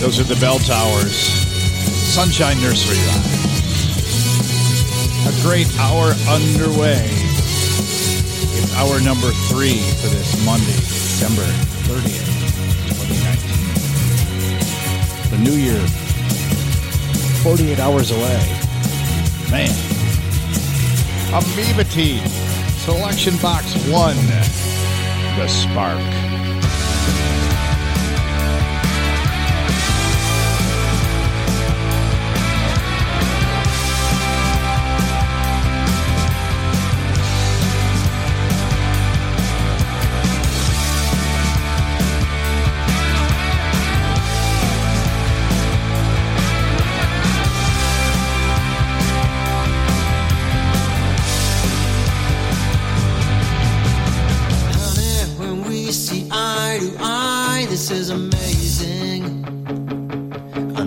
Those are the bell towers. Sunshine Nursery Rhyme. A great hour underway. It's hour number three for this Monday, December 30th, 2019. The new year, 48 hours away. Man. Amoeba Teen, Selection Box 1, The Spark. Taking This is amazing. I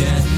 Action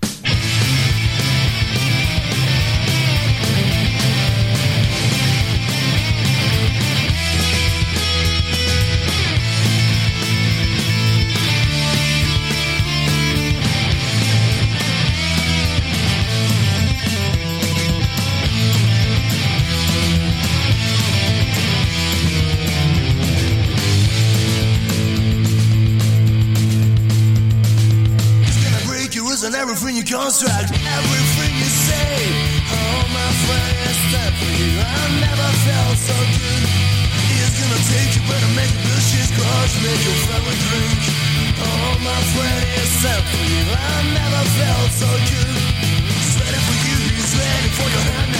Everything you construct, everything you say. Oh, my friend, it's time for you. I never felt so good. It's gonna take you, better make shit cause make your favorite drink. Oh, my friend, it's time for you. I never felt so good. He's ready for you, he's ready for your hand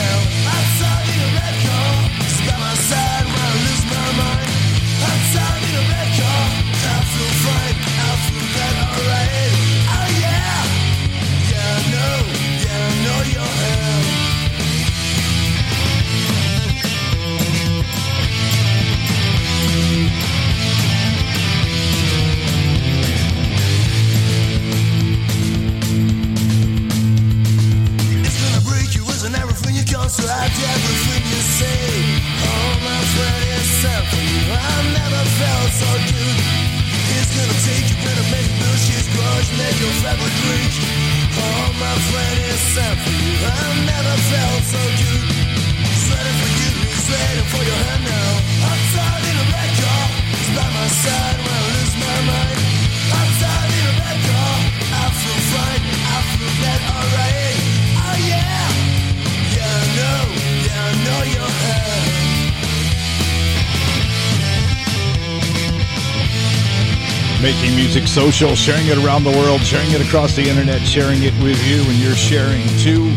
social, sharing it around the world, sharing it across the internet, sharing it with you, and you're sharing too.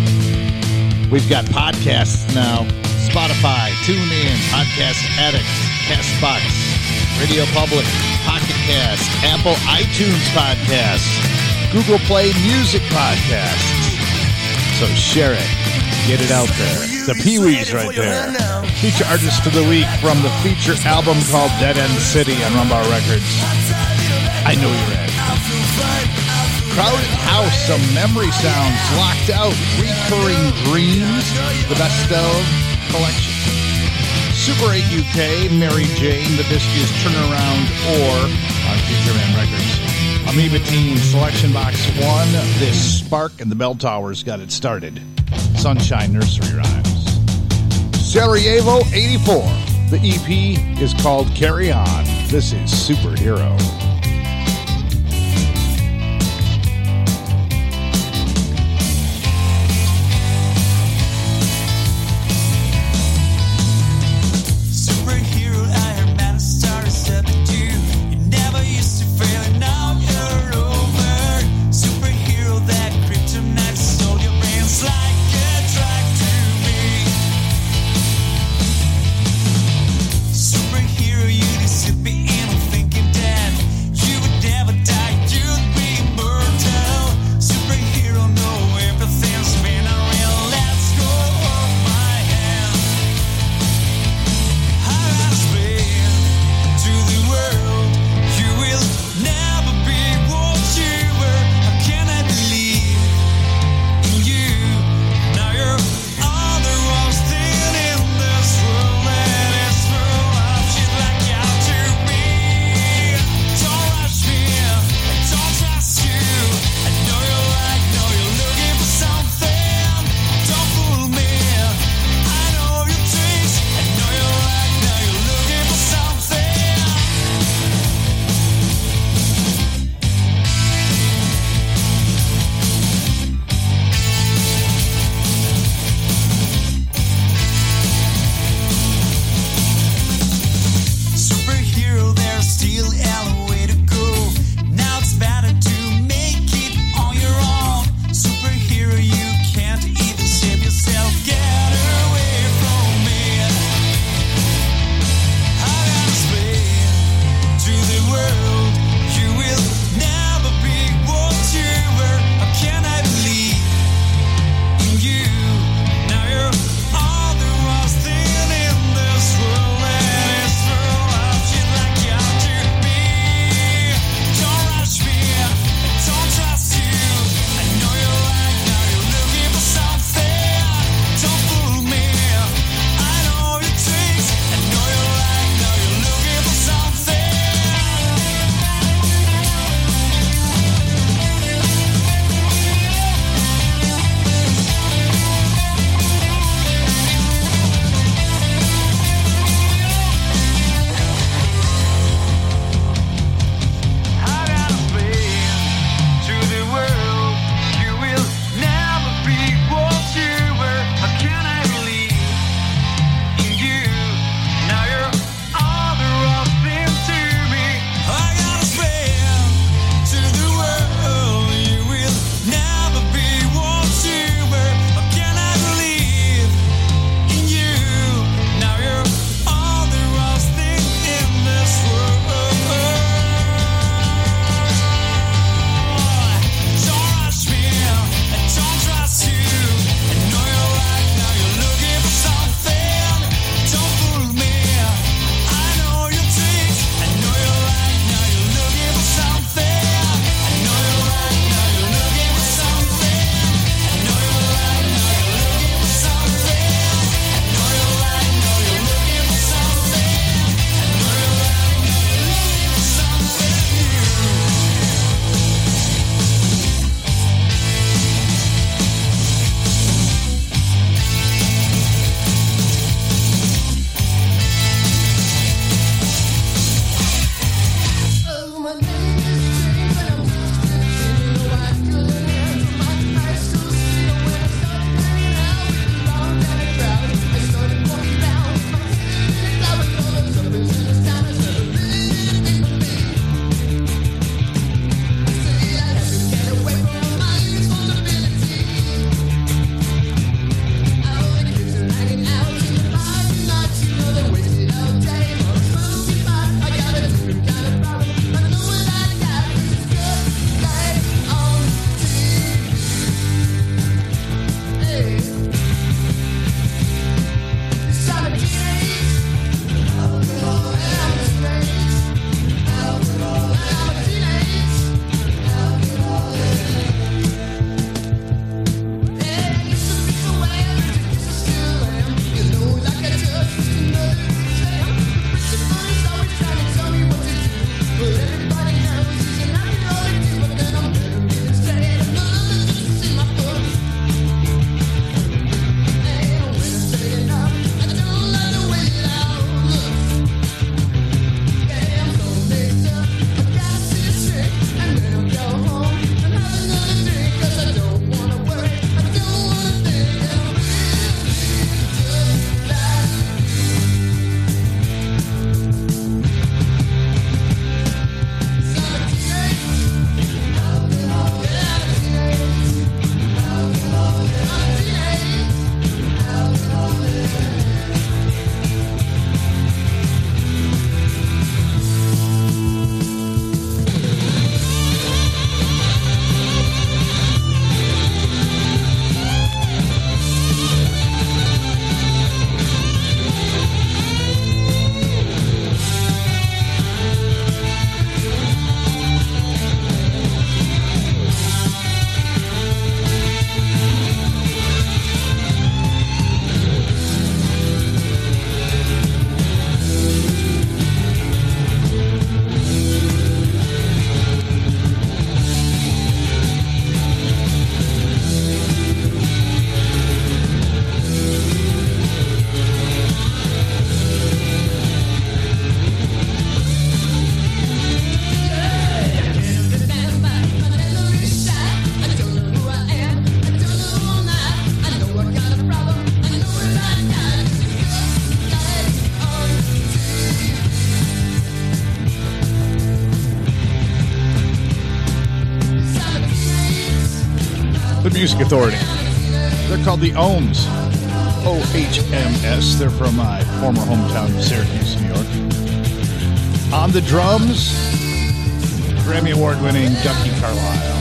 We've got podcasts now Spotify, TuneIn, Podcast Addict, Castbox, Radio Public, Pocket Cast, Apple iTunes Podcasts, Google Play Music Podcasts. So share it, get it out there. The Pee Wees right there. Feature artist of the week from the feature album called Dead End City on Rumbar Records. I know you're. Crowded House, some memory sounds, locked out, recurring dreams, the best of collection. Super 8 UK, Mary Jane, the disc is Turnaround or on Future Man Records. Amoeba Teen, Selection Box 1, This Spark and the Bell Towers got it started. Sunshine Nursery Rhymes. Sarajevo 84. The EP is called Carry On. This is. Superhero, Authority. They're called the Ohms. O H M S. They're from my former hometown of Syracuse, New York. On the drums, Grammy Award winning Ducky Carlisle.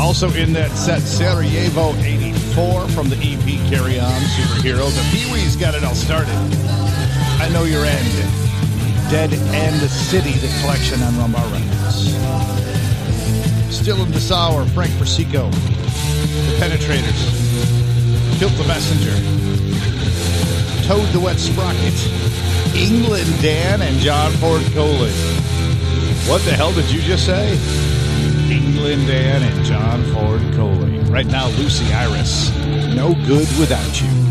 Also in that set, Sarajevo 84 from the EP Carry On Superhero. The Pee Wee's got it all started. I Know Your End. Dead End The City, the collection on Rumbar This hour, Frank Persico, The Penetrators, Kilt the Messenger, Toad the Wet Sprocket, England Dan, and John Ford Coley. What the hell did you just say? England Dan and John Ford Coley. Right now, Lucy Iris. No good without you.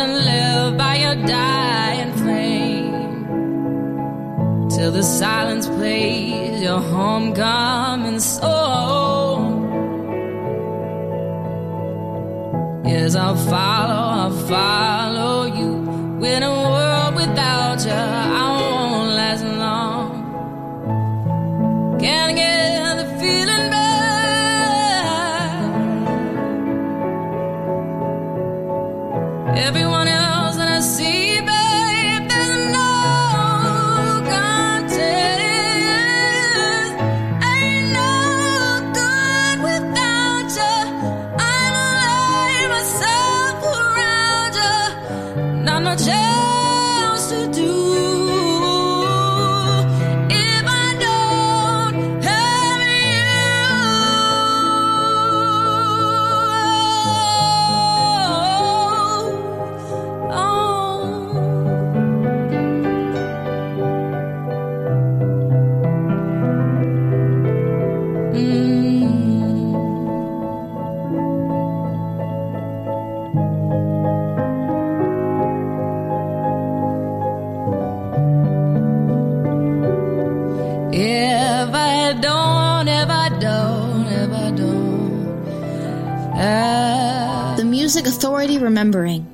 To live by your dying flame. Till the silence plays your homecoming song. Yes, I'll follow, I'll follow you. In a world Authority Remembering.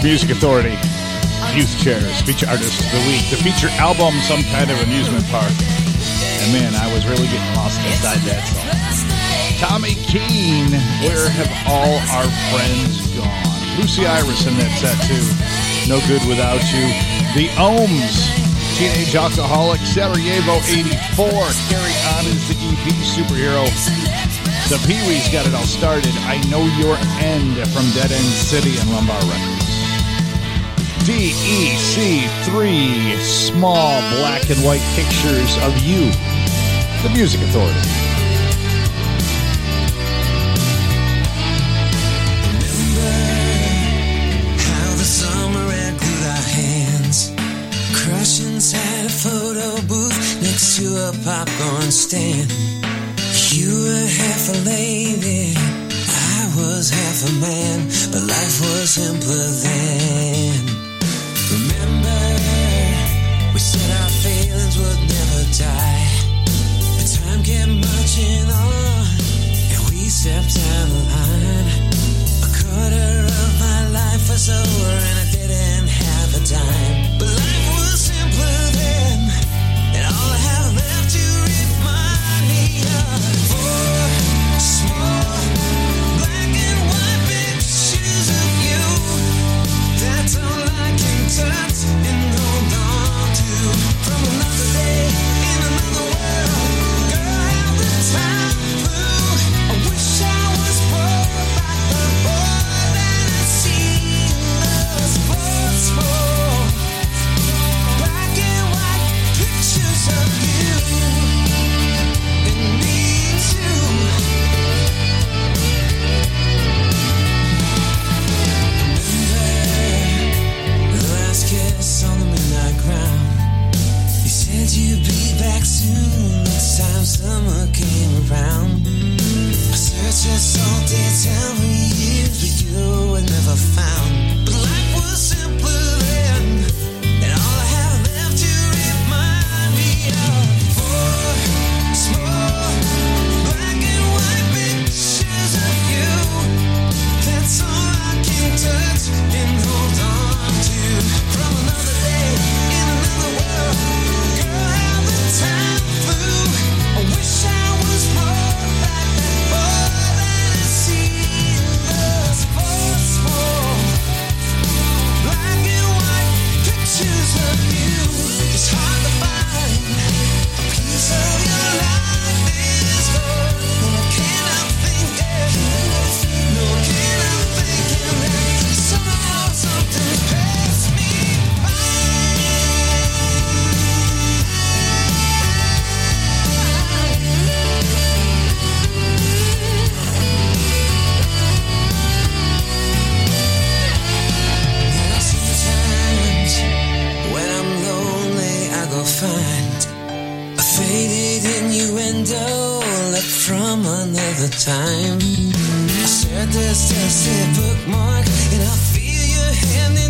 the Music Authority. Youth Chairs, feature artists of the week. The feature album, Some Kind of Amusement Park. And man, I was really getting lost inside that song. Tommy Keene, Where Have All Our Friends Gone? Lucy Iris in that set too. No Good Without You. The Ohms, Teenage Alcoholic, Sarajevo 84, Carry On is the EP superhero. The Pee Wees got it all started. I Know Your End from Dead End City and Lombard Records. DEC3 small black and white pictures of you, the music authority. a popcorn stand. You were half a lady, I was half a man, but life was simpler then. But time kept marching on, and we stepped down the line. A quarter of my life was over, find a faded innuendo left from another time. I shared this dusty bookmark, and I feel your hand in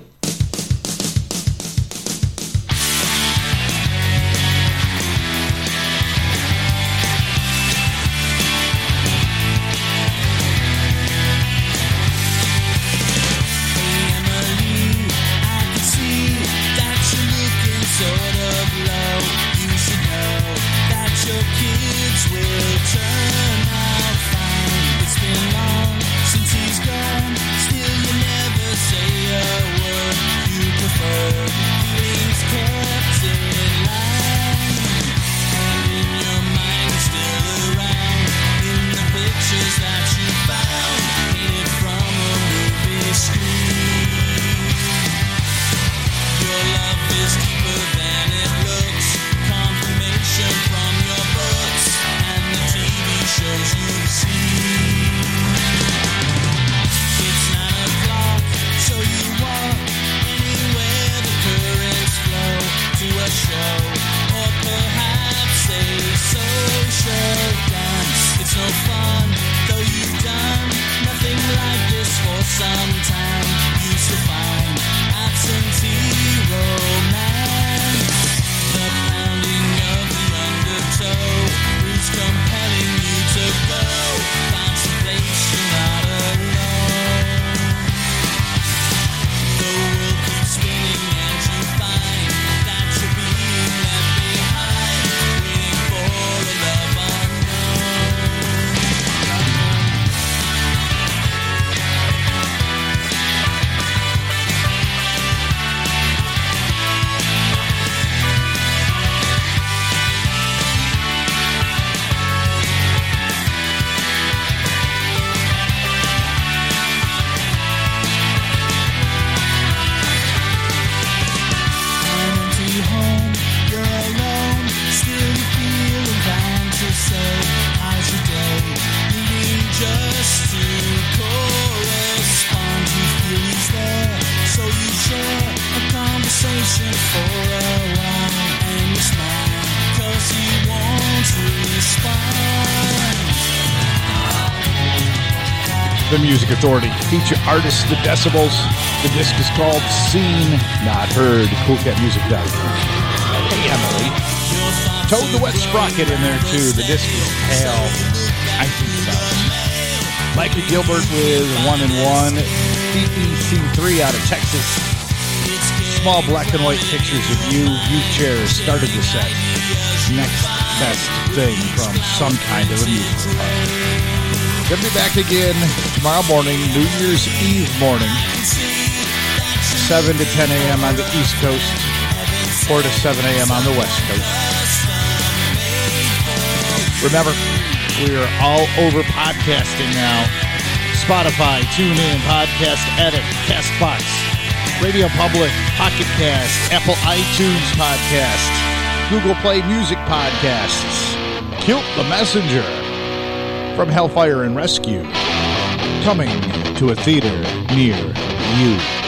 Authority. Feature artists, The Decibels. The disc is called Seen, Not Heard. CoolCatMusic.com. Hey, Emily. Toad the Wet Sprocket in there, too. The disc is Hell. I think about it. Michael Gilbert with One and One. DEC3 out of Texas. Small black and white pictures of you. You chairs started the set. Next best thing from some kind of a music part. Gonna be back again tomorrow morning, New Year's Eve morning, 7 to 10 a.m. on the East Coast, 4 to 7 a.m. on the West Coast. Remember, we are all over podcasting now. Spotify, TuneIn, Podcast Addict, Castbox, Radio Public, Pocket Cast, Apple iTunes Podcast, Google Play Music Podcasts, Kilt the Messenger from Hellfire and Rescue, coming to a theater near you.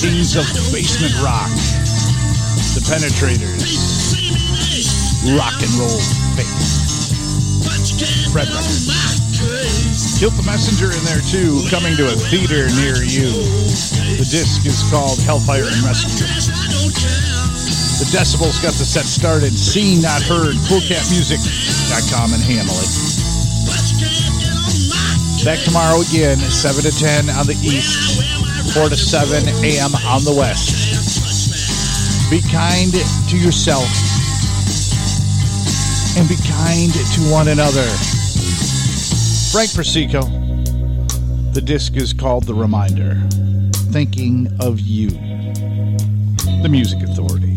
Kings of Basement Rock. The Penetrators. Rock and Roll face. Fred Guilt the Messenger in there too, coming to a theater near you. The disc is called Hellfire and Rescue. The Decibels got the set started. Seen, not heard. CoolCatMusic.com and Hamley. Back tomorrow again, 7 to 10 on the East. 4 to 7 a.m. on the West. Be kind to yourself and be kind to one another. Frank Persico. The disc is called The Reminder Thinking of You. The Music Authority.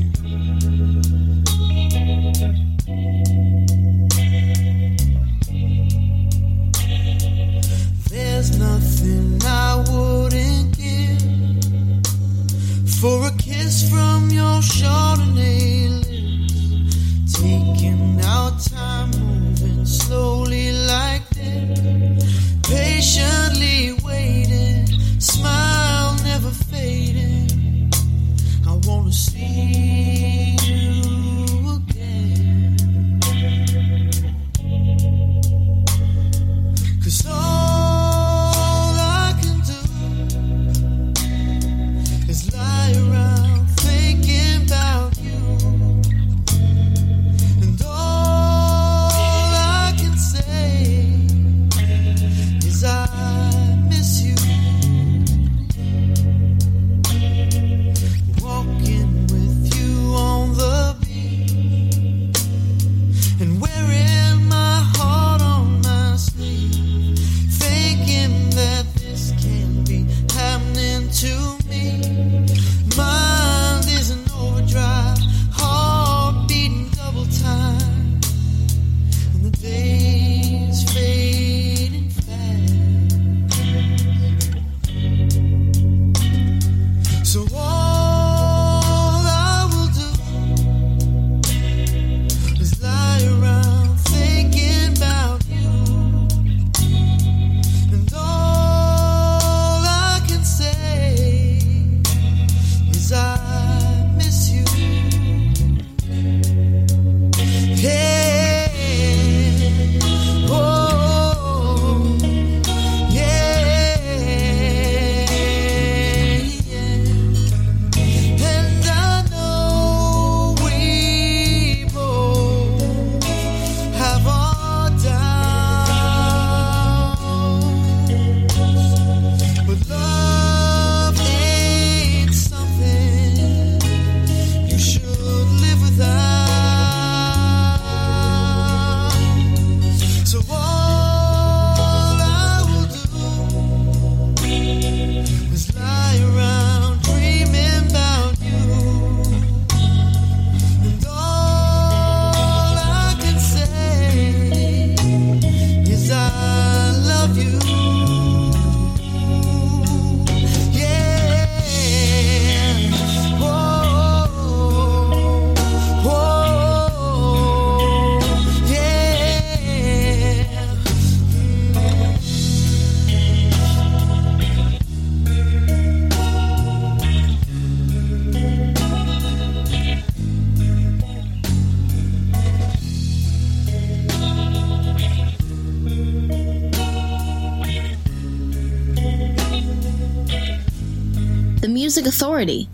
authority.